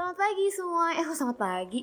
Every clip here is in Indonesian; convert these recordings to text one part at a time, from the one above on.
Selamat pagi semua. Eh, kok selamat pagi?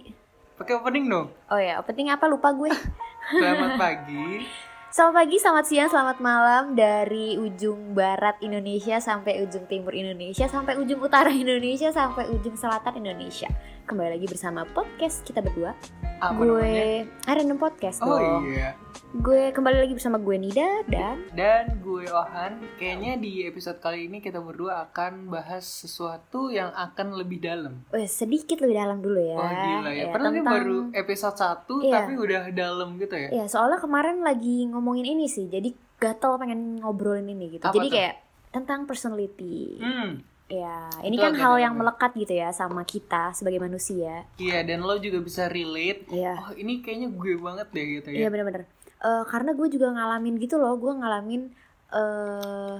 Pakai opening dong. Oh ya, opening apa lupa gue. Selamat pagi. Selamat pagi, selamat siang, selamat malam dari ujung barat Indonesia sampai ujung timur Indonesia sampai ujung utara Indonesia sampai ujung selatan Indonesia. Kembali lagi bersama podcast kita berdua. Apa gue Random Podcast Oh dong. iya. Gue kembali lagi bersama gue Nida dan Dan gue Ohan. Kayaknya di episode kali ini kita berdua akan bahas sesuatu yang akan lebih dalam. eh, sedikit lebih dalam dulu ya. Oh gila ya. Ya, Padahal tentang- baru episode 1 Iya. tapi udah dalam gitu ya. Ya, soalnya kemarin lagi ngomongin ini sih, jadi gatel pengen ngobrolin ini gitu. Apa jadi tuh? kayak tentang personality. Hmm. Ya, ini Betul, kan hal yang melekat gitu ya sama kita sebagai manusia. Iya dan lo juga bisa relate. Iya. Oh ini kayaknya gue banget deh gitu Iya ya. bener-bener. Eh, karena gue juga ngalamin gitu loh, gue ngalamin eh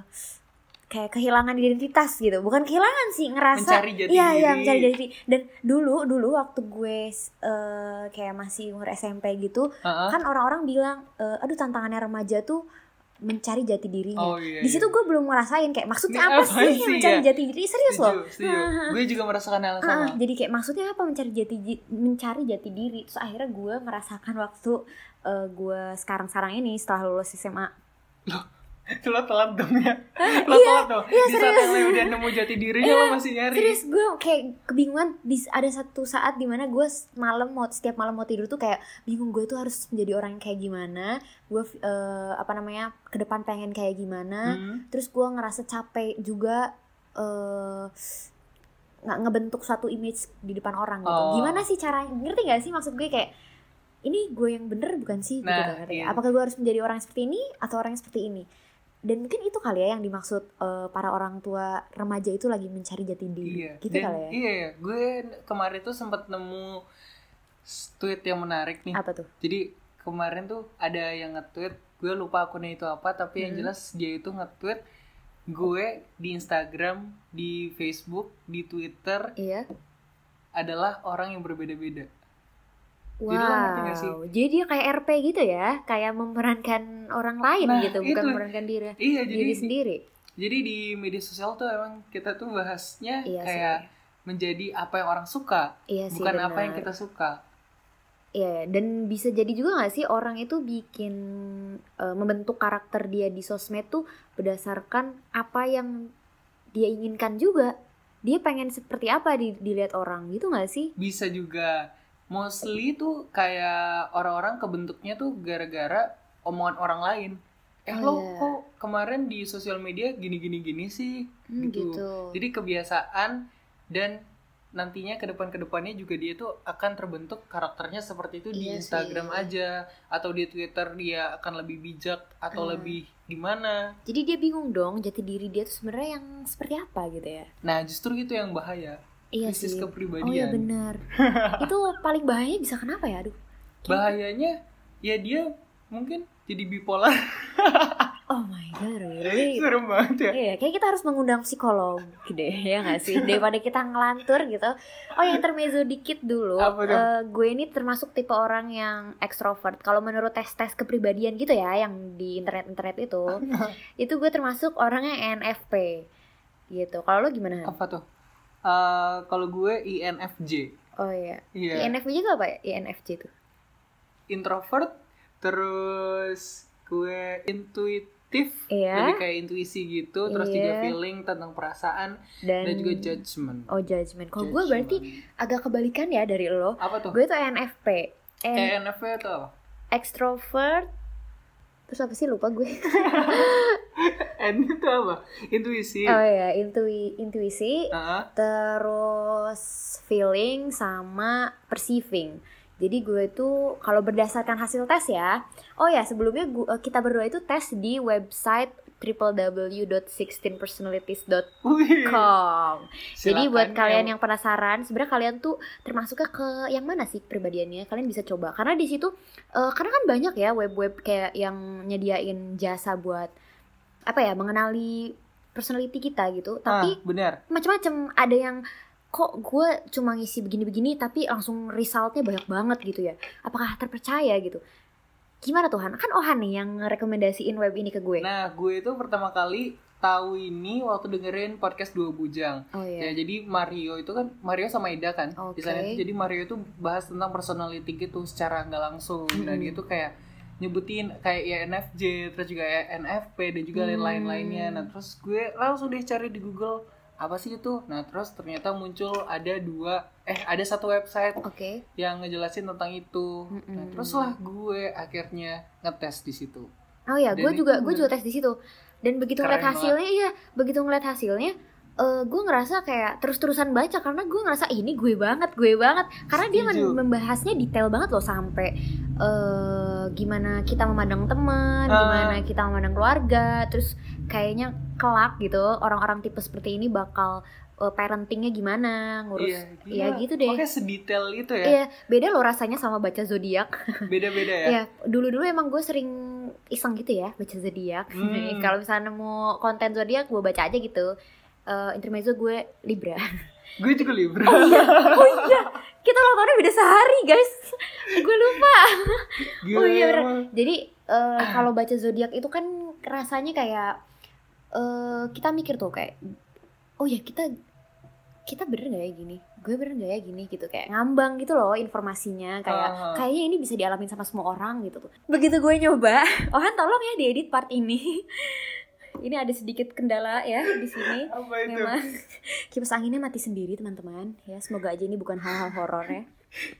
kayak kehilangan identitas gitu. Bukan kehilangan sih, ngerasa Mencari jati Iya, iya, diri. mencari jati diri. Dan dulu dulu waktu gue eh, kayak masih umur SMP gitu, Heeh. kan orang-orang bilang, eh, aduh tantangannya remaja tuh mencari jati dirinya. Oh iya. Di situ iya. gue belum ngerasain kayak maksudnya Ini apa apa sih sih, mencari ya? jati diri? Serius loh. Gue juga merasakan hal yang sama. Ah, jadi kayak maksudnya apa mencari jati mencari jati diri. Terus akhirnya gue merasakan waktu eh, gue sekarang-sekarang ini setelah lulus SMA. Lo telat dong ya lo Iya, telat dong iya, di saat serius. yang lo udah nemu jati dirinya Iya, lo masih nyari Serius gue kayak kebingungan di ada satu saat di mana gue malam mau setiap malam mau tidur tuh kayak bingung gue tuh harus menjadi orang yang kayak gimana. Gue eh, apa namanya ke depan pengen kayak gimana. Hmm. Terus gue ngerasa capek juga eh nggak ngebentuk suatu image di depan orang gitu. Oh. Gimana sih caranya? Ngerti gak sih maksud gue kayak ini gue yang bener bukan sih gitu Nah, kan, ngerti iya. Apakah gue harus menjadi orang yang seperti ini atau orang yang seperti ini? Dan mungkin itu kali ya yang dimaksud eh, para orang tua remaja itu lagi mencari jati diri. Iya, Gitu dan kali ya. iya, iya. gue kemarin tuh sempat nemu tweet yang menarik nih. Apa tuh? Jadi kemarin tuh ada yang nge-tweet, gue lupa akunnya itu apa, tapi yang Hmm. jelas dia itu nge-tweet gue di Instagram, di Facebook, di Twitter Iya. adalah orang yang berbeda-beda. Jadi lo ngerti gak sih? Wow. Jadi dia kayak RP gitu ya, kayak memerankan orang lain Nah, gitu, bukan itu. memerankan diri Iya, jadi diri sendiri. jadi di media sosial tuh emang kita tuh bahasnya Iya sih. kayak menjadi apa yang orang suka, Iya sih, bukan apa yang kita suka. Iya, dan bisa jadi juga gak sih orang itu bikin eh, membentuk karakter dia di sosmed tuh berdasarkan apa yang dia inginkan juga. Dia pengen seperti apa di, dilihat orang gitu gak sih? Bisa juga mostly tuh kayak orang-orang kebentuknya tuh gara-gara omongan orang lain. Eh Oh, lo iya. kok kemarin di sosial media gini-gini gini sih Hmm, gitu. gitu. Jadi kebiasaan dan nantinya ke depan ke depannya juga dia tuh akan terbentuk karakternya seperti itu di Iya Instagram sih. aja atau di Twitter dia akan lebih bijak atau Hmm. lebih gimana. Jadi dia bingung dong jati diri dia tuh sebenarnya yang seperti apa gitu ya. Nah, justru itu yang bahaya. Iya Krisis sih. kepribadian. Oh iya benar. itu paling bahayanya bisa kenapa ya? Aduh. Bahayanya ya dia mungkin jadi bipolar. Oh my god, really? Serem banget ya. Iya, kayak kita harus mengundang psikolog deh, ya nggak sih? Daripada kita ngelantur gitu. Oh, yang intermezzo dikit dulu. Eh, gue ini termasuk tipe orang yang ekstrovert. Kalau menurut tes-tes kepribadian gitu ya, yang di internet-internet itu, itu gue termasuk orangnya NFP gitu. Kalau lo gimana? Apa tuh? Eh, kalau gue INFJ. Oh iya. Iya. INFJ itu apa ya? INFJ itu. Introvert terus gue intuitif Iya. lebih kayak intuisi gitu terus juga Iya. feeling tentang perasaan Dan, dan, juga judgment. Oh, judgment. Kalau gue berarti agak kebalikan ya dari lo. apa tuh? Gue tuh NFP. N Kayak NFP itu apa? extrovert. Terus apa sih lupa gue? N itu apa? Intuisi. Oh ya, intui intuisi, Ah, terus feeling sama perceiving. Jadi gue itu kalau berdasarkan hasil tes ya. Oh ya, sebelumnya gu- eh, kita berdua itu tes di website www.16personalities.com. Wih, Jadi buat kalian yang- penasaran, sebenarnya kalian tuh termasuknya ke yang mana sih pribadiannya? Kalian bisa coba karena di situ eh, karena kan banyak ya web-web kayak yang nyediain jasa buat apa ya mengenali personality kita gitu. Tapi ah, macam-macam ada yang kok gue cuma ngisi begini-begini tapi langsung resultnya banyak banget gitu ya. Apakah terpercaya gitu? Gimana Tuhan? Kan Ohan nih yang rekomendasiin web ini ke gue. Nah, gue itu pertama kali tahu ini waktu dengerin podcast Dua Bujang. Oh Ya, iya. jadi Mario itu kan Mario sama Ida kan. Di sana itu jadi Mario itu bahas tentang personality gitu secara nggak langsung. Dan Mm-mm. dia tuh kayak nyebutin kayak INFJ, terus juga NFP dan juga Hmm. lain-lainnya. Nah, terus gue langsung deh cari di Google apa sih itu. Nah, terus ternyata muncul ada dua eh ada satu website Oke. yang ngejelasin tentang itu. Mm-mm. Nah, terus lah gue akhirnya ngetes di situ. Oh ya, gue juga gue juga tes di situ. Dan begitu ngeliat hasilnya, iya, begitu ngeliat hasilnya, eh gue ngerasa kayak terus-terusan baca karena gue ngerasa "Ih, ini gue banget, gue banget. Karena dia men- membahasnya detail banget loh sampai eh gimana kita memandang teman, Ah. gimana kita memandang keluarga, terus kayaknya kelak gitu orang-orang tipe seperti ini bakal eh, parentingnya gimana, ngurus Iya, ya gitu deh. Pokoknya sedetail itu ya. Iya, beda loh rasanya sama baca zodiak. Beda-beda ya. Ya, dulu-dulu emang gue sering iseng gitu ya baca zodiak. Hmm. Kalau misalnya nemu konten zodiak, gue baca aja gitu. Eh intermezzo gue Libra. Gue juga Libra. Oh iya, oh iya. Kita ulang tahunnya beda sehari, guys. gue lupa. Gila, Oh iya, bener. Jadi eh, kalau baca zodiak itu kan rasanya kayak eh kita mikir tuh kayak oh ya kita kita bener gak ya gini? Gue bener gak ya gini? Gitu kayak ngambang gitu loh informasinya kayak Ah. kayaknya ini bisa dialamin sama semua orang gitu tuh. Begitu gue nyoba oh kan tolong ya diedit part ini. Ini ada sedikit kendala ya di sini. Apa itu? memang kipas anginnya mati sendiri teman-teman. Ya semoga aja ini bukan hal-hal horor ya.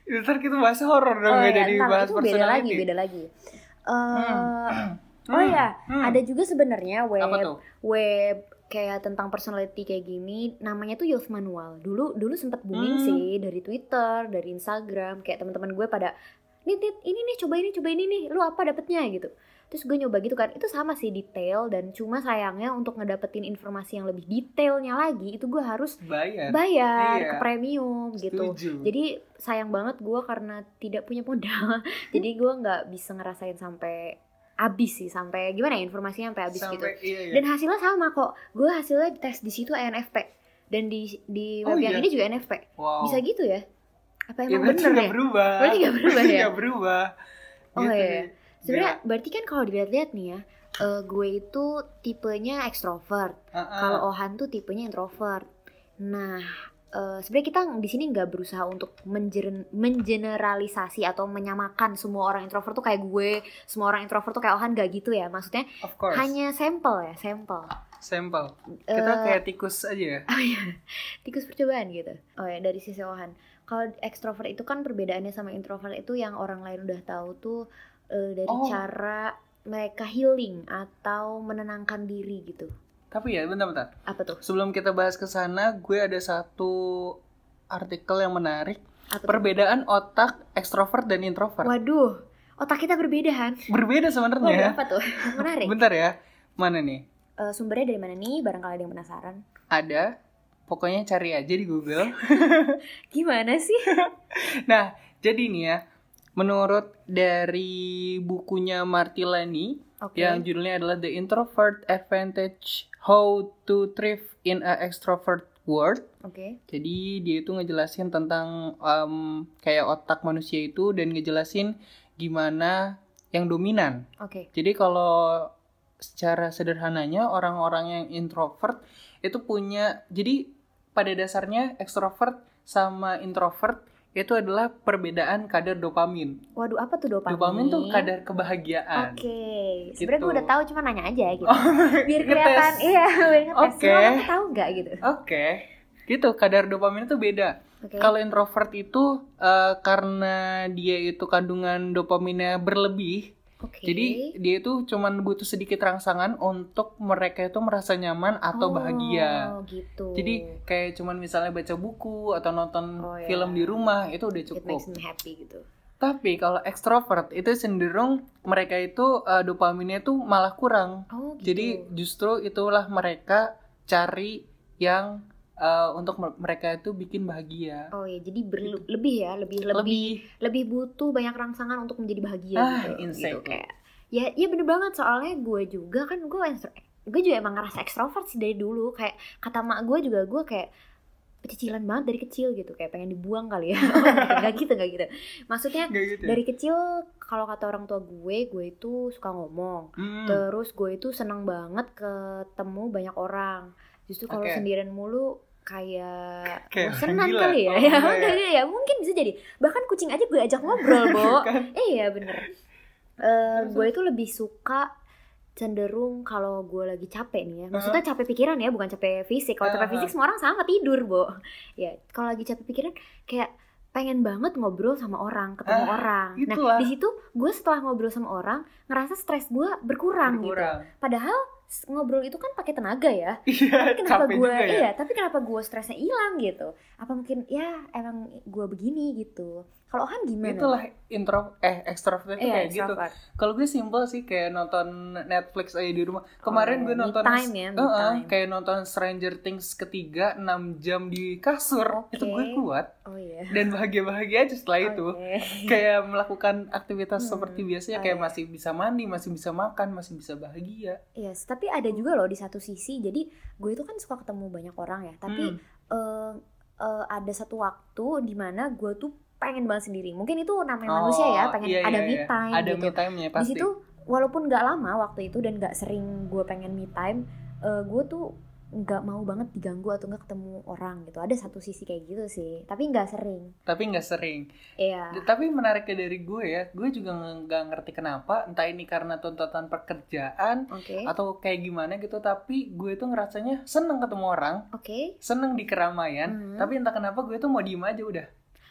Ntar kita bahas horor dong oh ya ntar. bahas itu beda lagi beda lagi. Eh, Hmm. oh ya Hmm. ada juga sebenarnya web Apa tuh? web kayak tentang personality kayak gini namanya tuh Youth Manual dulu dulu sempat booming Hmm. sih dari Twitter dari Instagram kayak teman-teman gue pada nih Tit, ini nih coba ini coba ini nih lu apa dapetnya gitu terus gue nyoba gitu kan itu sama sih detail dan cuma sayangnya untuk ngedapetin informasi yang lebih detailnya lagi itu gue harus Bayar. bayar Iya. ke premium gitu Setuju. jadi sayang banget gue karena tidak punya modal jadi gue nggak bisa ngerasain sampai habis sih sampai gimana ya informasinya sampai habis gitu Sampai iya, iya. dan hasilnya sama kok gue hasilnya tes di situ ENFP dan di di Oh, web yang iya? ini juga ENFP wow. bisa gitu ya apa Ya, emang berarti bener ya berubah. Berarti nggak berubah ya? Nggak berubah. Oh, Gitu iya. sebenarnya berarti kan kalau dilihat-lihat nih ya eh, gue itu tipenya ekstrovert. Ah, ah. kalau Ohan tuh tipenya introvert nah eh, sebenarnya kita di sini nggak berusaha untuk menjeren- mengeneralisasi atau menyamakan semua orang introvert tuh kayak gue semua orang introvert tuh kayak Ohan gak gitu ya maksudnya of course. hanya sampel ya sampel sampel. Kita Eh, kayak tikus aja ya. Oh iya, tikus percobaan gitu. Oh ya, dari sisi Ohan. Kalau ekstrovert itu kan perbedaannya sama introvert itu yang orang lain udah tahu tuh eh, dari Oh. cara mereka healing atau menenangkan diri gitu. Tapi ya bentar-bentar. Apa tuh? Sebelum kita bahas ke sana, gue ada satu artikel yang menarik. Apa tuh? Perbedaan otak ekstrovert dan introvert. Waduh, otak kita berbeda Han. Berbeda sebenarnya. apa tuh? Menarik. Bentar ya. Mana nih? Eh, sumbernya dari mana nih? Barangkali ada yang penasaran. Ada. Pokoknya cari aja di Google. Gimana sih? Nah, jadi nih ya, menurut dari bukunya Martilani Oke. yang judulnya adalah The Introvert Advantage: How to Thrive in a Extrovert World. Oke. Jadi dia itu ngejelasin tentang em, kayak otak manusia itu dan ngejelasin gimana yang dominan. Oke. Jadi kalau secara sederhananya orang-orang yang introvert itu punya jadi pada dasarnya ekstrovert sama introvert itu adalah perbedaan kadar dopamin. Waduh, apa tuh dopamin? Dopamin tuh kadar kebahagiaan. Oke, sebenarnya Gitu. gue udah tahu cuma nanya aja gitu. Oh, Biar kelihatan, iya, biar ngetes. Oke. Orang tahu nggak gitu? Oke. Gitu, kadar dopamin itu beda. Oke. Kalau introvert itu eh, karena dia itu kandungan dopaminnya berlebih, Oke. jadi dia itu cuman butuh sedikit rangsangan untuk mereka itu merasa nyaman atau bahagia. Oh, gitu. Jadi kayak cuman misalnya baca buku atau nonton Oh, iya. film di rumah itu udah it cukup. makes me happy gitu. Tapi kalau ekstrovert itu cenderung mereka itu eh, dopaminnya tuh malah kurang. Oh, gitu. Jadi justru itulah mereka cari yang eh, untuk mer- mereka itu bikin bahagia. Oh ya, jadi berle- lebih ya, lebih lebih Lebih lebih butuh banyak rangsangan untuk menjadi bahagia Ah, gitu. insight. gitu kayak. Ya, ya bener banget soalnya gue juga kan gue gue juga emang ngerasa ekstrovert sih dari dulu kayak kata mak gue juga gue kayak pecicilan banget dari kecil gitu kayak pengen dibuang kali ya nggak gitu nggak gitu maksudnya Nggak gitu ya? dari kecil kalau kata orang tua gue gue itu suka ngomong Hmm. terus gue itu seneng banget ketemu banyak orang justru kalau Oke. sendirian mulu kayak Kayak bosenan kali ya? Oh, ya ya? Enggak, ya mungkin bisa jadi. Bahkan kucing aja gue ajak ngobrol bo. Kan? iya bener. Eh, gue itu lebih suka cenderung kalau gue lagi capek nih ya. Maksudnya capek pikiran ya bukan capek fisik. Kalau capek fisik semua orang sama tidur bo. Ya kalau lagi capek pikiran kayak pengen banget ngobrol sama orang ketemu Ah, orang. Nah di situ gue setelah ngobrol sama orang ngerasa stres gue berkurang, gitu. Berkurang. padahal s- ngobrol itu kan pakai tenaga ya. Iya, tapi kenapa gue ya. iya tapi kenapa gue stresnya hilang gitu? Apa mungkin ya emang gue begini gitu kalau Han gimana Itulah intro eh extrovert itu Iya, kayak gitu. Kalau gue simple sih kayak nonton Netflix aja di rumah. Kemarin Oh, gue nonton time ya, Heeh, time. kayak nonton Stranger Things ketiga 6 jam di kasur. Oke. Itu gue kuat oh iya dan bahagia-bahagia aja setelah itu. Oke. Kayak melakukan aktivitas Hmm, seperti biasanya oh kayak iya. masih bisa mandi, masih bisa makan, masih bisa bahagia. Yes, tapi ada juga loh di satu sisi. Jadi gue itu kan suka ketemu banyak orang ya. Tapi Hmm. eh, eh, ada satu waktu di mana gue tuh pengen banget sendiri. Mungkin itu namanya Oh, manusia ya, pengen iya, ada iya, me iya. time Ada gitu. me time-nya Di pasti. situ walaupun nggak lama waktu itu dan nggak sering gue pengen me time, eh, gue tuh nggak mau banget diganggu atau nggak ketemu orang gitu. Ada satu sisi kayak gitu sih, tapi nggak sering. Tapi nggak sering. Iya. Tapi menariknya dari gue ya, gue juga nggak ngerti kenapa. Entah ini karena tuntutan pekerjaan Oke. atau kayak gimana gitu. Tapi gue tuh ngerasanya seneng ketemu orang, Oke. seneng di keramaian. Hmm. Tapi entah kenapa gue tuh mau diem aja udah.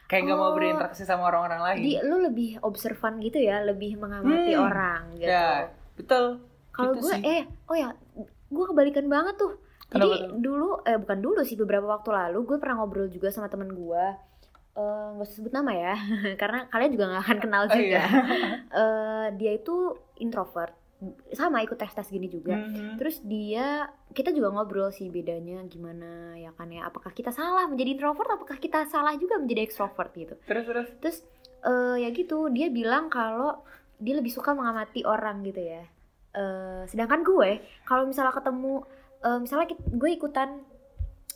Kayak nggak mau Oh. berinteraksi sama orang-orang lain. Jadi lu lebih observan gitu ya, lebih mengamati Hmm. orang gitu. Ya, betul. Kalau Gitu gue sih. eh oh ya, gue kebalikan banget tuh. Kenapa Jadi dulu eh bukan dulu sih beberapa waktu lalu gue pernah ngobrol juga sama temen gue. Eh, nggak usah sebut nama ya, karena kalian juga nggak akan kenal Oh, juga. iya. Eh, dia itu introvert, sama ikut tes tes gini juga. Mhm. Terus dia kita juga ngobrol sih bedanya gimana ya kan ya. Apakah kita salah menjadi introvert? Apakah kita salah juga menjadi extrovert gitu? Terus terus. Terus eh, ya gitu dia bilang kalau dia lebih suka mengamati orang gitu ya. Eh, sedangkan gue kalau misalnya ketemu eh, misalnya gue ikutan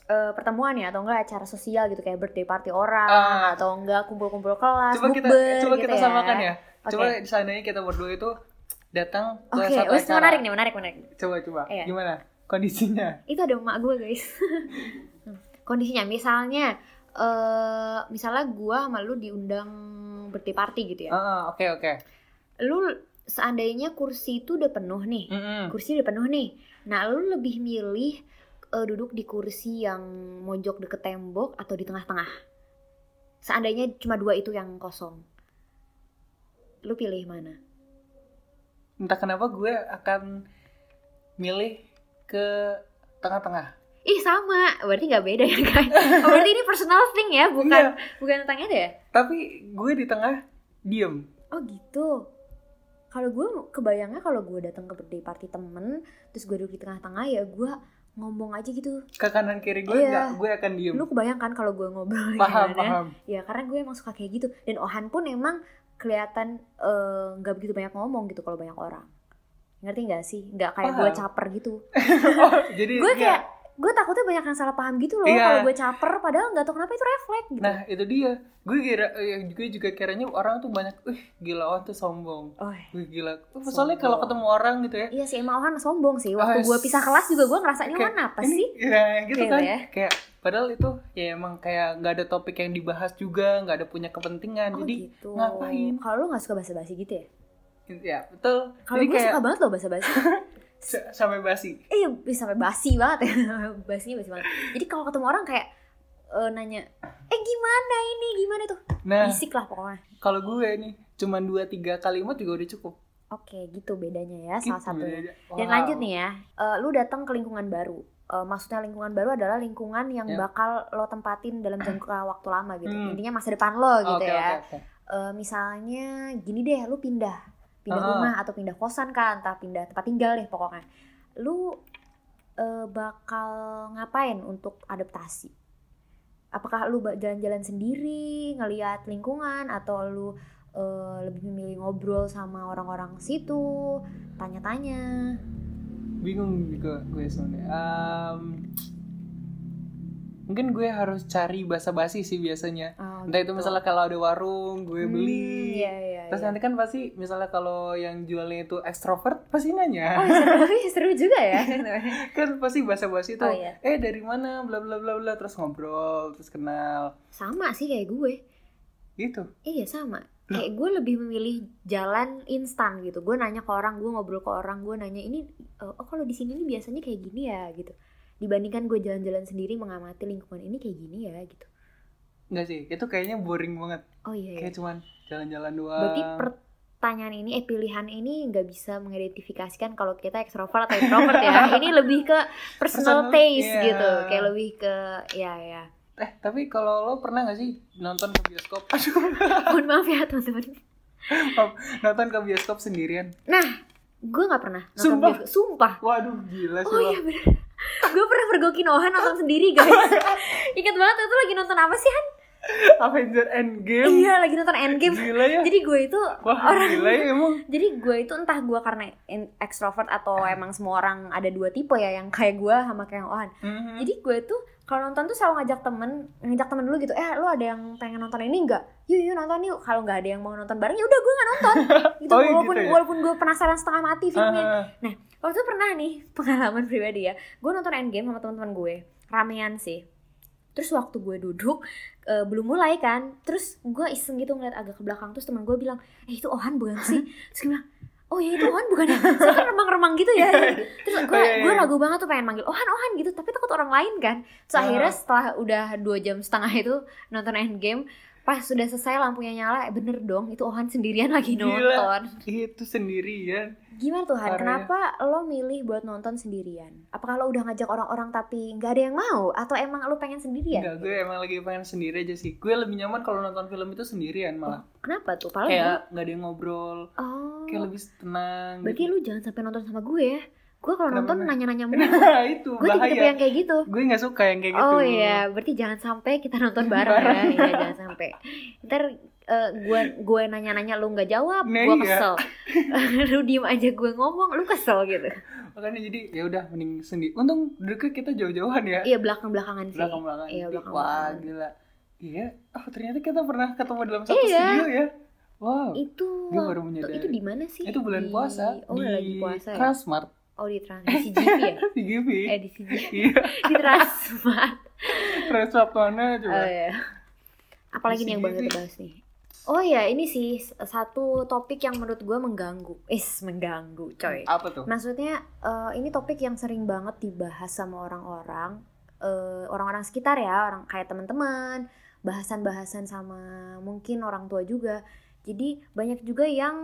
eh, pertemuan ya atau enggak acara sosial gitu kayak birthday party orang Ah. atau enggak kumpul-kumpul kelas, Coba kita coba gitu kita samakan ya. Oke. Coba di sananya kita berdua itu datang ke Oke, satu acara. menarik nih, menarik, menarik. Coba coba. Iya. Gimana kondisinya? Itu ada emak gue guys. Kondisinya misalnya eh misalnya gue sama lu diundang birthday party gitu ya. Ah, Oke oke. Lu seandainya kursi itu udah penuh nih. Mm-mm. kursi udah penuh nih. Nah, lu lebih milih eh, duduk di kursi yang mojok deket tembok atau di tengah-tengah? Seandainya cuma dua itu yang kosong. Lu pilih mana? Entah kenapa gue akan milih ke tengah-tengah. Ih, sama. Berarti nggak beda ya, kan? Oh, berarti ini personal thing ya, bukan Iya. bukan tentang itu ya? Tapi gue di tengah diem. Oh, gitu. Kalau gue kebayangnya kalau gue datang ke birthday party temen, terus gue duduk di tengah-tengah ya gue ngomong aja gitu. Ke kanan kiri gue enggak, gue akan diem. Lu kebayangkan kalau gue ngobrol paham gimana? paham. Ya karena gue emang suka kayak gitu dan Ohan pun emang kelihatan eh, nggak begitu banyak ngomong gitu kalau banyak orang. Ngerti nggak sih? Nggak kayak gue Paham. caper gitu. oh, jadi gue kayak gue takutnya banyak yang salah paham gitu loh Iya. kalau gue caper padahal nggak tahu kenapa itu refleks gitu. Nah itu dia. Gue kira, eh, gue juga kiranya orang tuh banyak, wih gila orang tuh sombong. Oh, Wih gila. Oh, Soalnya Sombong. kalau ketemu orang gitu ya. iya sih emang Ohan sombong sih. Waktu Ah, gue pisah kelas juga gue ngerasa ini Ohan apa ini- sih? Ya gitu Kayak kan. ya. Kayak padahal itu ya emang kayak nggak ada topik yang dibahas juga, nggak ada punya kepentingan. Oh Jadi gitu. ngapain? Kalau lu nggak suka basa-basi gitu ya? ya betul. Kalau gue kayak suka banget loh basa-basi. sa- sampai basi. eh bisa sampai basi banget ya basinya basi banget jadi kalau ketemu orang kayak eh, nanya eh gimana ini gimana tuh Nah bisik lah pokoknya kalau gue nih cuman dua tiga kalimat juga udah cukup. oke gitu bedanya ya Gitu salah satunya bedanya. dan Wow. lanjut nih ya eh, lu datang ke lingkungan baru Eh, maksudnya lingkungan baru adalah lingkungan yang Ya. bakal lo tempatin dalam jangka waktu lama gitu Hmm. intinya masa depan lo gitu Oke, ya oke, oke. Eh, misalnya gini deh lu pindah pindah Ah. rumah atau pindah kosan kan entah pindah tempat tinggal deh pokoknya. Lu eh, bakal ngapain untuk adaptasi? Apakah lu jalan-jalan sendiri ngelihat lingkungan atau lu eh, lebih memilih ngobrol sama orang-orang situ tanya-tanya? Bingung juga gue sebenarnya. Em, mungkin gue harus cari basa-basi sih biasanya Oh, entah itu gitu. misalnya kalau ada warung gue Hmm, beli iya, iya, terus iya. nanti kan pasti misalnya kalau yang jualnya itu ekstrovert pasti Oh nanya seru, seru juga ya. kan pasti basa-basi tuh Oh, iya. eh dari mana bla bla bla bla terus ngobrol terus kenal sama sih kayak gue. gitu Iya sama. Kayak gue lebih memilih jalan instan gitu. Gue nanya ke orang, gue ngobrol ke orang, gue nanya ini, eh, oh kalau di sini nih biasanya kayak gini ya gitu. Dibandingkan gue jalan-jalan sendiri mengamati lingkungan ini kayak gini ya gitu. Enggak sih itu kayaknya boring banget Oh iya. iya. kayak cuman jalan-jalan doang Berarti pertanyaan ini, eh pilihan ini nggak bisa mengidentifikasikan kalau kita ekstrovert atau introvert ya. ini lebih ke personal, Personal, taste iya. gitu. Kayak lebih ke ya ya. eh tapi kalau lo pernah gak sih nonton ke bioskop aduh Mohon maaf ya teman-teman. nonton ke bioskop sendirian Nah, gue nggak pernah nonton Sumpah? bioskop. Sumpah. waduh gila sih Oh iya bener Gue pernah pergokin Ohan nonton sendiri guys. Ingat banget itu lagi nonton apa sih Han? Avenger Endgame. Iya lagi nonton Endgame. Gila ya. Jadi gue itu wah orang gila ya emang. Jadi gue itu entah gue karena extrovert atau emang semua orang ada dua tipe ya Yang kayak gue sama kayak Ohan Mhm. Jadi gue tuh kalau nonton tuh selalu ngajak temen Ngajak temen dulu gitu Eh lu ada yang pengen nonton ini enggak? Yuk yuk nonton yuk. Kalau nggak ada yang mau nonton bareng ya udah gue nggak nonton. Gitu, Oh, iya walaupun, gitu ya? walaupun gue penasaran setengah mati filmnya. Ah, Waktu itu pernah nih pengalaman pribadi ya. Gue nonton Endgame sama teman-teman gue, ramean sih. Terus waktu gue duduk eh, belum mulai kan, terus gue iseng gitu ngeliat agak ke belakang terus teman gue bilang, eh itu Ohan bukan sih? Terus gue bilang, oh ya itu Ohan bukan ya? Saya kan remang-remang gitu ya. Terus gue Oh, iya, iya. gue ragu banget tuh pengen manggil Ohan Ohan gitu, tapi takut orang lain kan. Terus akhirnya setelah udah dua jam setengah itu nonton Endgame, pas sudah selesai lampunya nyala, eh, bener dong itu Ohan sendirian lagi Gila. nonton. itu sendirian Gimana tuh Han? Parah ya. Kenapa lo milih buat nonton sendirian? Apakah lo udah ngajak orang-orang tapi nggak ada yang mau? Atau emang lo pengen sendirian? Enggak, gue emang lagi pengen sendiri aja sih. Gue lebih nyaman kalau nonton film itu sendirian malah. Kenapa tuh? Paling kayak nggak ada yang ngobrol, Oh, kayak lebih tenang. berarti gitu. lu jangan sampai nonton sama gue ya. Gue kalau nonton nanya-nanya mulu. Nah, itu gue bahaya. yang kayak gitu. Gue nggak suka yang kayak gitu. Oh iya, berarti jangan sampai kita nonton bareng ya. Bareng. Iya, jangan sampai. Ntar eh, gue gue nanya-nanya lu nggak jawab, Nah, gue iya. kesel. lu diem aja gue ngomong, lu kesel gitu. Makanya jadi ya udah mending sendiri. Untung duduknya kita jauh-jauhan ya. Iya belakang-belakangan sih. Belakang-belakang. Iya belakang-belakangan. Wah, gila. Iya. Oh, ternyata kita pernah ketemu dalam satu Iya. studio ya. Wow. Itu Gue baru menyadari. itu di mana sih? Itu bulan Di- puasa Oh, di lagi puasa ya. Transmart. Oh di trans di CGV ya? di GV. Eh di CGV Iya, di Transmart. Transmart mana coba? Oh ya. Apalagi nih yang banget CGV. bahas nih. Oh ya ini sih satu topik yang menurut gue mengganggu. Is mengganggu coy. Apa tuh? Maksudnya eh, ini topik yang sering banget dibahas sama orang-orang, eh, orang-orang sekitar ya, orang kayak teman-teman, bahasan-bahasan sama mungkin orang tua juga. Jadi banyak juga yang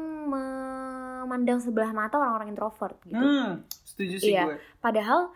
memandang sebelah mata orang-orang introvert gitu. Hmm, setuju sih Iya. gue. Padahal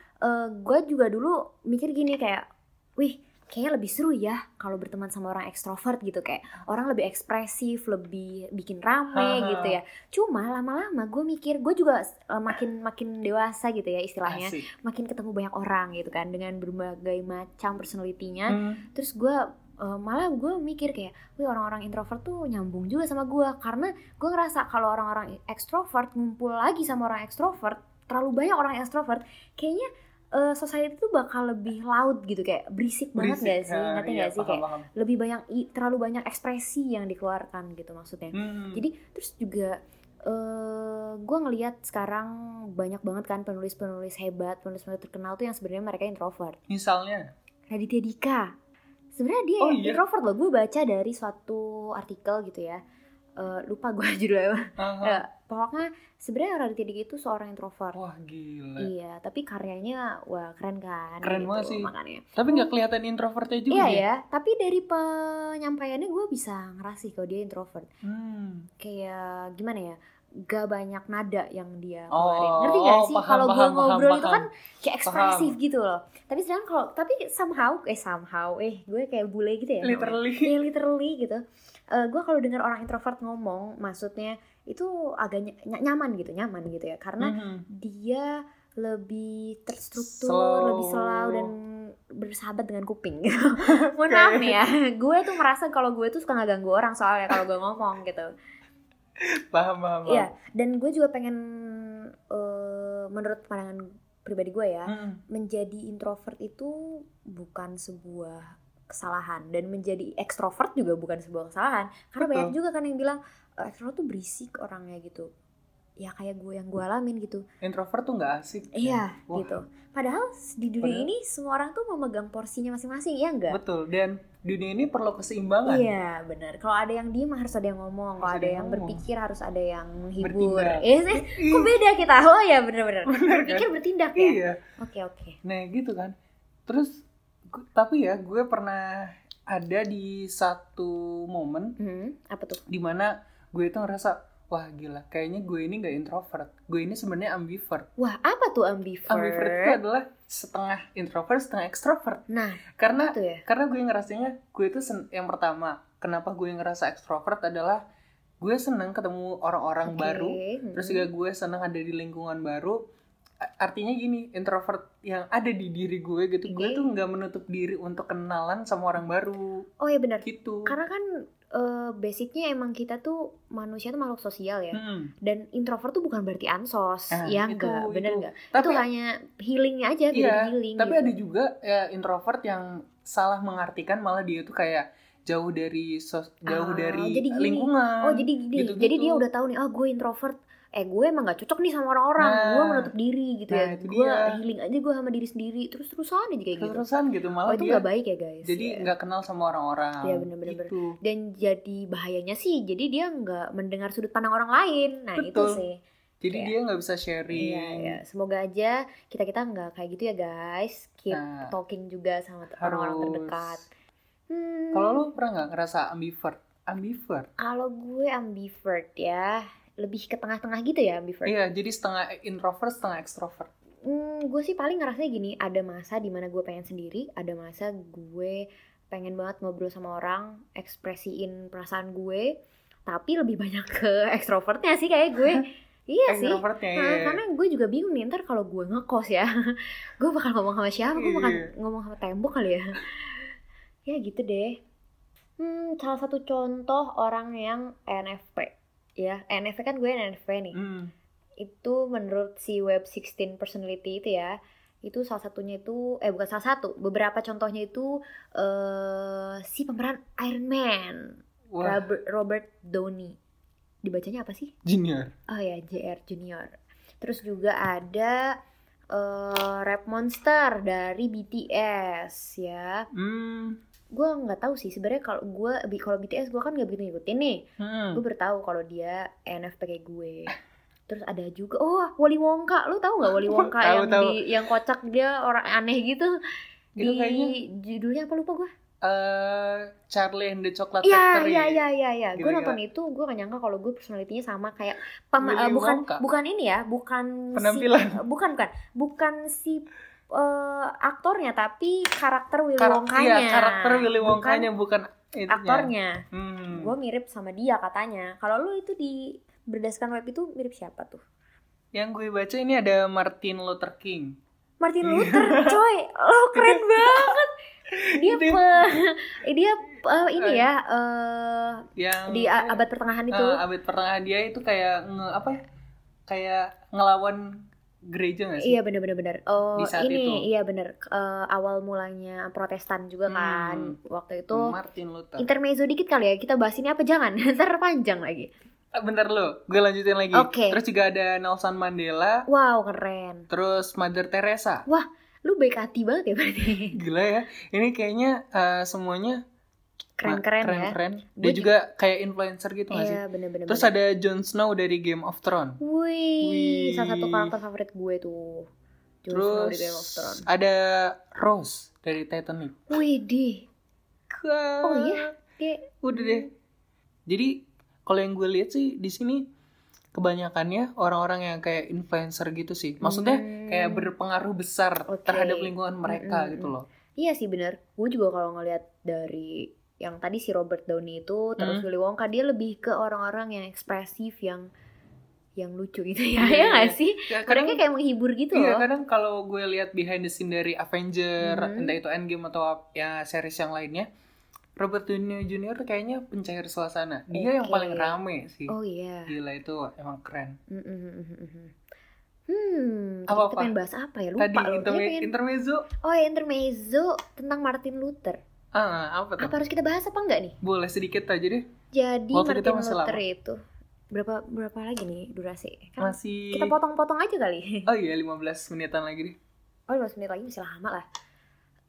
gue juga dulu mikir gini kayak, wih kayaknya lebih seru ya kalau berteman sama orang ekstrovert gitu kayak orang lebih ekspresif, lebih bikin rame Haha. gitu ya. Cuma lama-lama gue mikir gue juga eh, makin makin dewasa gitu ya istilahnya, Asik. makin ketemu banyak orang gitu kan dengan berbagai macam personalitinya. Hmm. Terus gue eh, malah gue mikir kayak, wih orang-orang introvert tuh nyambung juga sama gue. Karena gue ngerasa kalau orang-orang ekstrovert ngumpul lagi sama orang ekstrovert terlalu banyak orang ekstrovert kayaknya eh, society tuh bakal lebih loud gitu. Kayak berisik, banget Berisik. gak sih? Nah, ngerti iya, gak sih? paham, kayak paham. lebih banyak terlalu banyak ekspresi yang dikeluarkan gitu maksudnya. Hmm. jadi terus juga eh gue ngelihat sekarang banyak banget kan penulis-penulis hebat penulis-penulis terkenal tuh yang sebenarnya mereka introvert. Misalnya? Raditya Dika sebenarnya dia Oh, iya? introvert loh gue baca dari suatu artikel gitu ya Eh, lupa gue judulnya. Aha. Ya, pokoknya sebenarnya Raditya Dika itu seorang introvert Wah gila. iya tapi karyanya wah keren kan Keren gitu, banget sih. makanya Tapi nggak kelihatan introvertnya juga iya ya tapi dari penyampaiannya gue bisa ngerasih kalau dia introvert Hmm. kayak gimana ya gak banyak nada yang dia Oh, keluarin ngerti gak oh, sih? paham, kalau gue paham, ngobrol paham, itu paham. kan kayak ekspresif gitu loh. Tapi sedangkan kalau tapi somehow eh somehow eh gue kayak bule gitu ya Literally. Iya literally gitu. Eh gue kalau dengar orang introvert ngomong maksudnya itu agak ny- ny- nyaman gitu nyaman gitu ya. Karena Mhm. dia lebih terstruktur Slow. lebih slow dan bersahabat dengan kuping. Mohon maaf nih ya. Gue tuh merasa kalau gue tuh suka ngeganggu orang soalnya kalau gue ngomong gitu Paham, paham. Iya, dan gue juga pengen eh, menurut pandangan pribadi gue ya Mm. menjadi introvert itu bukan sebuah kesalahan dan menjadi ekstrovert juga bukan sebuah kesalahan karena Betul. banyak juga kan yang bilang "Eh, ekstrovert tuh berisik orangnya gitu ya kayak gue yang gue alamin gitu Introvert tuh nggak asik. iya Wah, gitu padahal di dunia Padahal- ini semua orang tuh memegang porsinya masing-masing ya enggak Betul. Dan dunia ini perlu keseimbangan. Iya benar. Kalau ada yang diem harus ada yang ngomong. Kalau ada ada yang ngomong. berpikir harus ada yang menghibur. Bertindak. Iya sih. Ih, Kok beda kita? Oh ya benar-benar. Bener Berpikir bertindak ya. Iya. Oke oke. Nah gitu kan. Terus tapi ya gue pernah ada di satu momen Hmm, apa tuh? di mana gue itu ngerasa wah gila kayaknya gue ini gak introvert gue ini sebenarnya ambivert Wah apa tuh ambivert? ambivert itu adalah setengah introvert setengah extrovert Nah karena itu ya. karena gue ngerasanya gue itu yang pertama kenapa gue ngerasa extrovert adalah gue seneng ketemu orang-orang Oke, baru hmm. terus juga gue seneng ada di lingkungan baru artinya gini introvert yang ada di diri gue gitu gue Oke. tuh nggak menutup diri untuk kenalan sama orang baru Oh ya benar. gitu Karena kan eh, basicnya emang kita tuh manusia tuh makhluk sosial ya. Mm-mm. Dan introvert tuh bukan berarti ansos. Nah, ya itu, enggak, bener itu. enggak? tapi itu hanya healingnya aja, Iya, healing. tapi gitu. ada juga ya introvert yang salah mengartikan malah dia tuh kayak jauh dari sos- jauh Ah, dari jadi gini. lingkungan Oh jadi gini, gitu-gitu. jadi dia udah tahu nih, ah gue introvert, eh gue emang gak cocok nih sama orang-orang, Nah. gue menutup diri gitu Nah, ya, itu gue dia. healing aja gue sama diri sendiri, terus terusan aja kayak gitu. terusan gitu Oh malah itu dia gak baik ya guys. jadi ya. nggak kenal sama orang-orang Iya, bener-bener. gitu. Dan jadi bahayanya sih, jadi dia nggak mendengar sudut pandang orang lain. Nah itu Betul. sih. jadi Kayak- dia nggak bisa sharing Iya, iya. Semoga aja kita kita nggak kayak gitu ya guys. Keep Nah, talking juga sama orang-orang terdekat. Hmm, kalau lu pernah nggak ngerasa ambivert ambivert kalau gue ambivert ya, lebih ke tengah-tengah gitu ya ambivert. iya jadi setengah introvert setengah extrovert Hmm, gue sih paling ngerasanya gini, ada masa di mana gue pengen sendiri, ada masa gue pengen banget ngobrol sama orang, ekspresiin perasaan gue, tapi lebih banyak ke ekstrovertnya sih kayak gue. iya sih. extrovertnya Nah, iya. karena gue juga bingung nih ntar kalau gue ngekos ya, gue bakal ngomong sama siapa? Gue bakal Iya. ngomong sama tembok kali ya. ya gitu deh. Hmm, salah satu contoh orang yang NFP ya, NFP kan gue NFP nih. Hmm, itu menurut si web 16 personality itu ya itu salah satunya itu eh bukan salah satu beberapa contohnya itu eh si pemeran Iron Man wah. Robert, Robert Downey. Dibacanya apa sih? Junior. Oh ya JR Junior. Terus juga ada eh Rap Monster dari BTS ya. Hmm, gue nggak tahu sih sebenarnya kalau gue kalau BTS gue kan nggak begitu ngikutin nih hmm. gue bertahu kalau dia NFP kayak gue terus ada juga oh Wali Wonka lu tahu nggak Wali Wonka Tahu, yang tahu. di yang kocak dia orang aneh gitu Itu di kayaknya judulnya apa lupa gue eh Charlie and the Chocolate Iya Factory iya iya iya ya. gue nonton itu gue gak nyangka kalau gue personalitinya sama kayak pem- Willy eh, bukan Wonka. bukan ini ya bukan Penampilan. si, bukan bukan bukan si eh, aktornya tapi karakter Willy Karak- Wonkanya iya, karakter Willy Bukan Wonkanya bukan, itunya. aktornya Hmm. gue mirip sama dia katanya kalau lu itu di berdasarkan web itu mirip siapa tuh Yang gue baca ini ada Martin Luther King. Martin Iya. Luther coy lo keren banget dia pe, dia eh, ini ya eh, Yang di abad pertengahan itu Eh, abad pertengahan dia itu kayak nge apa ya? Kayak ngelawan gereja gak sih? Iya bener bener bener. Oh Di saat ini itu. iya bener Eh, awal mulanya Protestan juga kan Hmm. waktu itu. Martin Luther. Intermezzo dikit kali ya kita bahas ini apa jangan ntar panjang lagi. Ah, bentar lo, gue lanjutin lagi. Oke. Terus juga ada Nelson Mandela, Wow keren. terus Mother Teresa. Lu baik hati banget ya berarti. Gila ya. Ini kayaknya eh, semuanya Keren keren ya. keren-keren. Gue Dia juga kayak influencer gitu gak sih? Iya bener bener. Terus bener. ada Jon Snow dari Game of Thrones. Wih, Wih. salah satu karakter favorit gue tuh. Jon Snow Terus di Game of Thrones. ada Rose dari Titanic. Wih di. Oh iya? Kayak Udah deh. Jadi kalau yang gue lihat sih di sini kebanyakannya orang-orang yang kayak influencer gitu sih. Maksudnya Hmm. kayak berpengaruh besar Oke. terhadap lingkungan mereka Mm-mm. gitu loh. Iya sih bener. Gue juga kalau ngeliat dari yang tadi si Robert Downey itu terus Hmm. Willy Wonka dia lebih ke orang-orang yang ekspresif yang yang lucu gitu ya Iya, ya nggak iya. sih Ya, kadang mereka kayak menghibur gitu Iya loh kadang kalau gue lihat behind the scene dari Avenger, Mhm. entah itu Endgame atau ya series yang lainnya, Robert Downey Jr. tuh kayaknya pencair suasana. Dia yang Oke. paling rame sih. oh iya Gila itu emang keren. Mm, mm, mm, mm, mm. Hmm, tadi Apa-apa? kita pengen bahas apa ya? Lupa Tadi loh. interme- Kayaknya pengen- intermezzo. Oh ya intermezzo tentang Martin Luther. Ah, apa tuh? Apa harus kita bahas apa enggak nih? Boleh sedikit aja deh. Jadi Waktu Martin Luther lama. itu berapa berapa lagi nih durasi? Kan Masih kita potong-potong aja kali. Oh iya, 15 menitan lagi deh. Oh 15 menit lagi masih lama lah.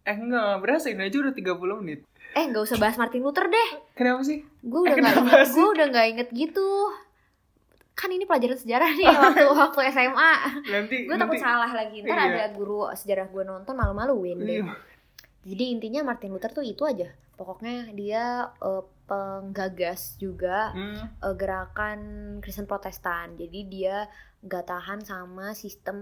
Eh enggak, berasa ini aja udah 30 menit. Eh nggak usah bahas Martin Luther deh. Kenapa sih? Gue udah Eh, nggak kenapa inget, sih? gue udah nggak inget gitu. Kan ini pelajaran sejarah nih waktu waktu SMA. Nanti Gue takut nanti salah lagi. Ntar Iya. ada guru sejarah gue nonton malu-maluin deh. Iya. Jadi intinya Martin Luther tuh itu aja. Pokoknya dia eh, penggagas juga Hmm, eh, gerakan Kristen Protestan. Jadi dia nggak tahan sama sistem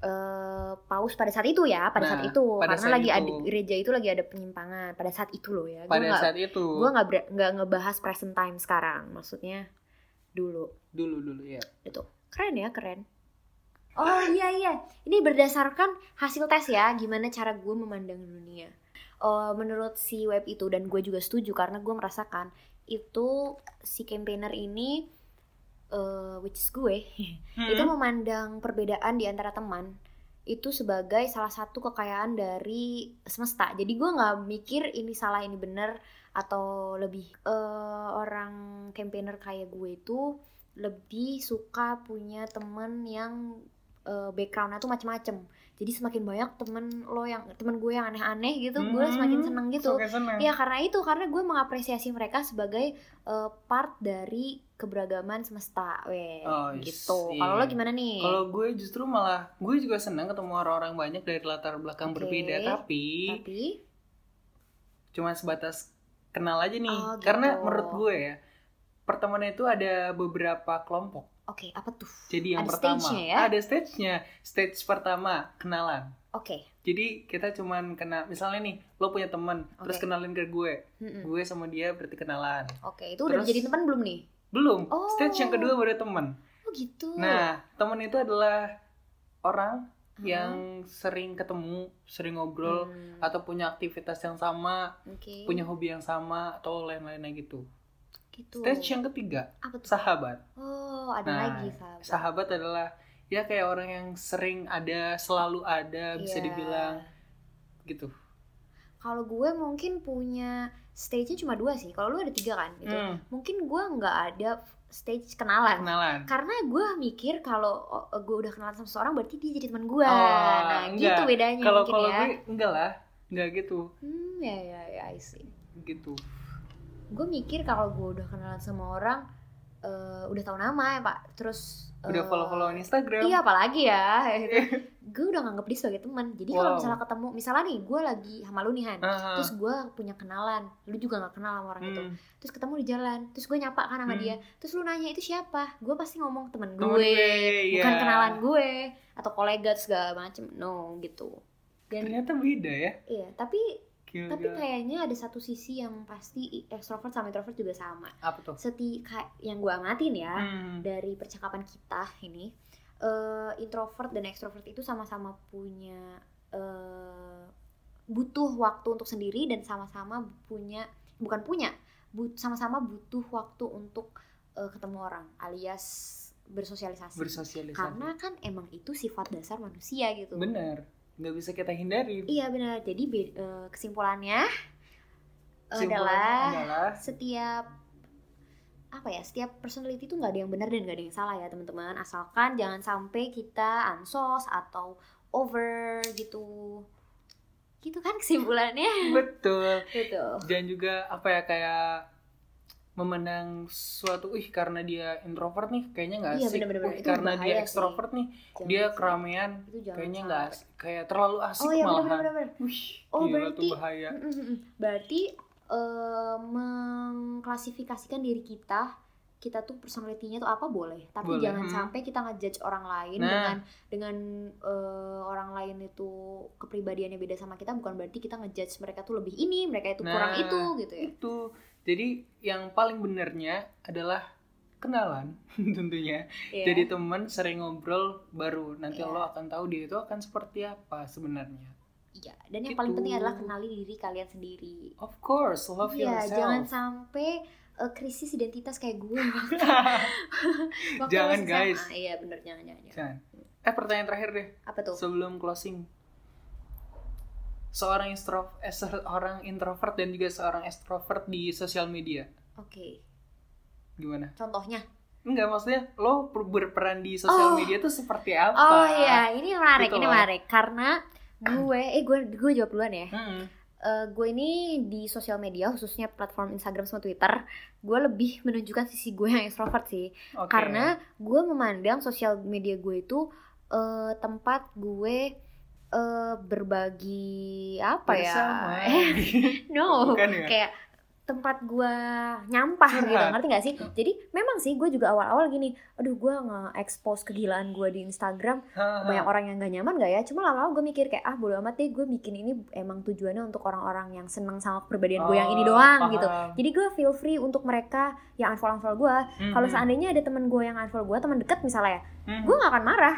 eh, paus pada saat itu ya, pada Nah, saat itu pada karena saat lagi itu. ada gereja itu lagi ada penyimpangan pada saat itu loh ya. Pada nggak saat itu. gue nggak nggak ngebahas present time sekarang, maksudnya dulu Dulu dulu ya. itu keren ya keren. Oh iya iya, ini berdasarkan hasil tes ya, gimana cara gue memandang dunia. Oh, menurut si web itu dan gue juga setuju karena gue merasakan itu si campaigner ini, eh, which is gue, Hmm. itu memandang perbedaan di antara teman itu sebagai salah satu kekayaan dari semesta. Jadi gue nggak mikir ini salah ini benar atau lebih eh, orang campaigner kayak gue itu lebih suka punya temen yang eh, backgroundnya tuh macem-macem. Jadi semakin banyak temen lo yang temen gue yang aneh-aneh gitu, gue Hmm, semakin seneng gitu. Seneng. Ya karena itu karena gue mengapresiasi mereka sebagai eh, part dari keberagaman semesta, weh Oh, gitu. iya. Kalau lo gimana nih? Kalau gue justru malah gue juga senang ketemu orang-orang banyak dari latar belakang Oke. berbeda tapi Tapi cuma sebatas kenal aja nih. Oh, gitu. Karena menurut gue ya pertemanan itu ada beberapa kelompok. Oke apa tuh? Jadi yang Ada pertama stage-nya ya? ada stage-nya. Stage pertama kenalan. Oke. Jadi kita cuman kenal misalnya nih lo punya teman terus Oke. kenalin ke gue. Mm-mm. Gue sama dia berarti kenalan. Oke, itu udah Terus- jadi teman belum nih? Belum. Oh. Stage yang kedua baru teman. Oh gitu. Nah, teman itu adalah orang Hmm. yang sering ketemu, sering ngobrol Hmm, atau punya aktivitas yang sama, Oke. punya hobi yang sama atau lain-lainnya gitu. Gitu. Stage yang ketiga, apa tuh? sahabat. Oh, ada Nah, lagi sahabat. Sahabat adalah ya kayak orang yang sering ada, selalu ada, bisa Iya. dibilang gitu. Kalau gue mungkin punya stage-nya cuma dua sih. Kalau lu ada tiga kan gitu. Hmm, Mungkin gue nggak ada stage kenalan. kenalan. Karena gue mikir kalau oh, gue udah kenalan sama seseorang berarti dia jadi teman gue. Oh, nah, enggak. gitu bedanya Kalau mungkin kalau ya. gue enggak lah, enggak gitu, Hmm, ya ya ya, I see. gitu. Gue mikir kalau gue udah kenalan sama orang eh, udah tahu nama ya pak. Terus Udah eh, follow-followan Instagram. iya apalagi ya. Gitu. gue udah nganggep dia sebagai teman. Jadi kalau Wow. misalnya ketemu misalnya nih gue lagi sama lu nih Han. Ah, terus gue punya kenalan. Lu juga nggak kenal sama orang itu. Hmm, terus ketemu di jalan. Terus gue nyapa kan sama Hmm. dia. Terus lu nanya itu siapa? Gue pasti ngomong temen gue, bukan iya. kenalan gue. Atau kolega segala macem. No gitu. Dan Ternyata beda ya. iya tapi Gila. tapi kayaknya ada satu sisi yang pasti extrovert sama introvert juga sama apa tuh? seti yang gue amatin ya Hmm. dari percakapan kita ini eh, introvert dan extrovert itu sama-sama punya eh, butuh waktu untuk sendiri dan sama-sama punya bukan punya but- sama-sama butuh waktu untuk eh, ketemu orang alias bersosialisasi Bersosialisasi. karena kan emang itu sifat dasar manusia gitu Bener, nggak bisa kita hindari. iya benar. Jadi eh, kesimpulannya Kesimpulannya adalah adalah setiap apa ya setiap personality itu nggak ada yang benar dan nggak ada yang salah ya teman-teman. Asalkan jangan sampai kita ansos atau over gitu. Gitu kan kesimpulannya. Betul. gitu. Dan juga apa ya kayak memandang suatu, ih karena dia introvert nih, kayaknya nggak Iya, asik. bener-bener. Wih, Itu karena dia ekstrovert nih, Jangan dia keramaian, kayaknya nggak asik, kayak terlalu asik oh iya malahan. benar-benar Wih, Oh, gila berarti- tuh bahaya. Mm, mm, mm. berarti eh, mengklasifikasikan diri kita kita tuh personality-nya tuh apa boleh tapi Boleh, jangan hmm. sampai kita ngejudge orang lain Nah. dengan dengan eh, orang lain itu kepribadiannya beda sama kita bukan berarti kita ngejudge mereka tuh lebih ini mereka itu kurang Nah, itu gitu ya Itu. Jadi yang paling benernya adalah kenalan tentunya. Iya. Jadi teman sering ngobrol baru nanti Iya. lo akan tahu dia itu akan seperti apa sebenarnya. Iya, dan yang Gitu. paling penting adalah kenali diri kalian sendiri. Of course, love Iya, yourself. jangan sampai eh, krisis identitas kayak gue. Waktu Jangan, guys. Iya, bener jangan. jangan. Jangan. Eh pertanyaan terakhir deh Apa tuh? sebelum closing. Seorang intro eh, seorang introvert dan juga seorang extrovert di sosial media. Oke. Gimana? Contohnya? Enggak maksudnya lo per- berperan di sosial Oh. media tuh seperti apa? Oh iya, ini menarik, Gitu ini menarik karena gue, eh gue gue jawab duluan ya. Mm-mm. Eh, gue ini di sosial media khususnya platform Instagram sama Twitter, gue lebih menunjukkan sisi gue yang extrovert sih. Oke. Karena gue memandang sosial media gue itu eh, tempat gue eh, berbagi apa Bersama. ya? no, Bukan ya? kayak tempat gue nyampah gitu, Curhat. ngerti gak sih? Jadi memang sih gue juga awal-awal gini, aduh gue nge-expose kegilaan gue di Instagram Ha-ha. banyak orang yang gak nyaman gak ya cuma lama-lama gue mikir kayak ah bodo amat deh gue bikin ini emang tujuannya untuk orang-orang yang seneng sama kepribadian gue yang ini Oh, doang paham. gitu jadi gue feel free untuk mereka yang unfollow unfollow gue kalau Mhm. seandainya ada teman gue yang unfollow gue teman dekat misalnya ya Mhm. gue gak akan marah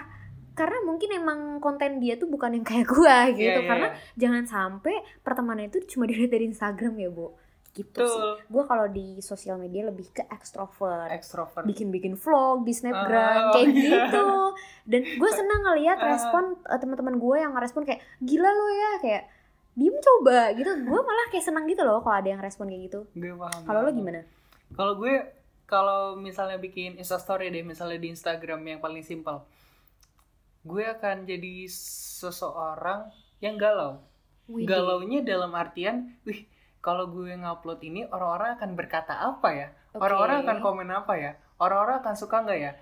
karena mungkin emang konten dia tuh bukan yang kayak gue gitu Iya, iya, karena iya. jangan sampai pertemanan itu cuma dilihat dari Instagram ya bu gitu sih Betul. gue kalau di sosial media lebih ke extrovert Extrovert. bikin-bikin vlog di snapgram oh kayak iya. gitu dan gue senang ngeliat Ah. respon eh, teman-teman gue yang ngerespon kayak gila lo ya kayak diem coba gitu gue malah kayak senang gitu loh kalau ada yang respon kayak gitu Gue paham. kalau lo gimana Kalau gue kalau misalnya bikin instastory deh misalnya di Instagram yang paling simpel. Gue akan jadi seseorang yang galau. Widih. Galaunya dalam artian, wih, kalau gue ngupload ini orang-orang akan berkata apa ya? Oke. Orang-orang akan komen apa ya? Orang-orang akan suka nggak ya?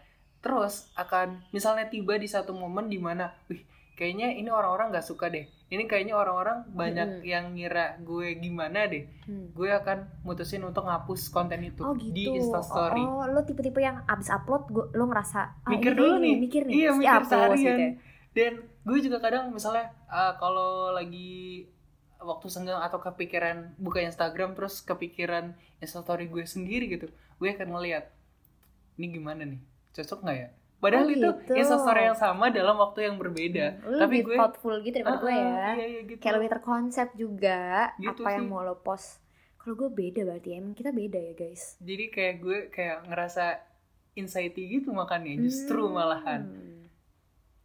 Terus akan misalnya tiba di satu momen di mana, wih, kayaknya ini orang-orang nggak suka deh. Ini kayaknya orang-orang banyak Mm-mm. yang ngira gue gimana deh. Hmm. Gue akan mutusin untuk ngapus konten itu Oh gitu. di Instastory. Oh, lo tipe-tipe yang abis upload gue, lo ngerasa ah, mikir ini dulu kayaknya nih. mikir nih. Iya, terus mikir seharian. gitu ya. Dan gue juga kadang misalnya uh, kalau lagi waktu senggang atau kepikiran buka Instagram terus kepikiran Instastory gue sendiri gitu, gue akan ngeliat ini gimana nih, cocok nggak ya? Padahal Oh, itu gitu. Instastory yang sama dalam waktu yang berbeda. Hmm, lo Tapi lebih gue thoughtful gitu daripada gue Ah, ya. Iya, iya gitu. Kayak lebih terkonsep juga Gitu apa yang sih. mau lo post. Kalau gue beda berarti emang kita beda ya guys. Jadi kayak gue kayak ngerasa anxiety gitu makanya justru Hmm. malahan.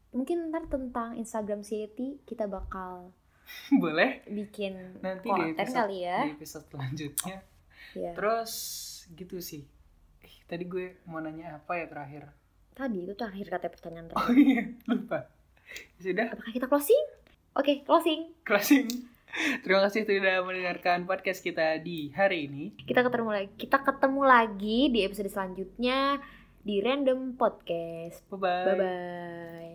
Mungkin ntar tentang Instagram City kita bakal Boleh bikin nanti di konten episode, kali ya. di episode selanjutnya. Iya. Terus gitu sih. Eh, tadi gue mau nanya apa ya terakhir? Tadi itu tuh akhir kata pertanyaan Oh terakhir. iya, lupa. Sudah Apakah kita closing? Oke, closing. closing. Terima kasih sudah mendengarkan podcast kita di hari ini. Kita ketemu lagi. Kita ketemu lagi di episode selanjutnya di Random Podcast. Bye-bye. Bye bye.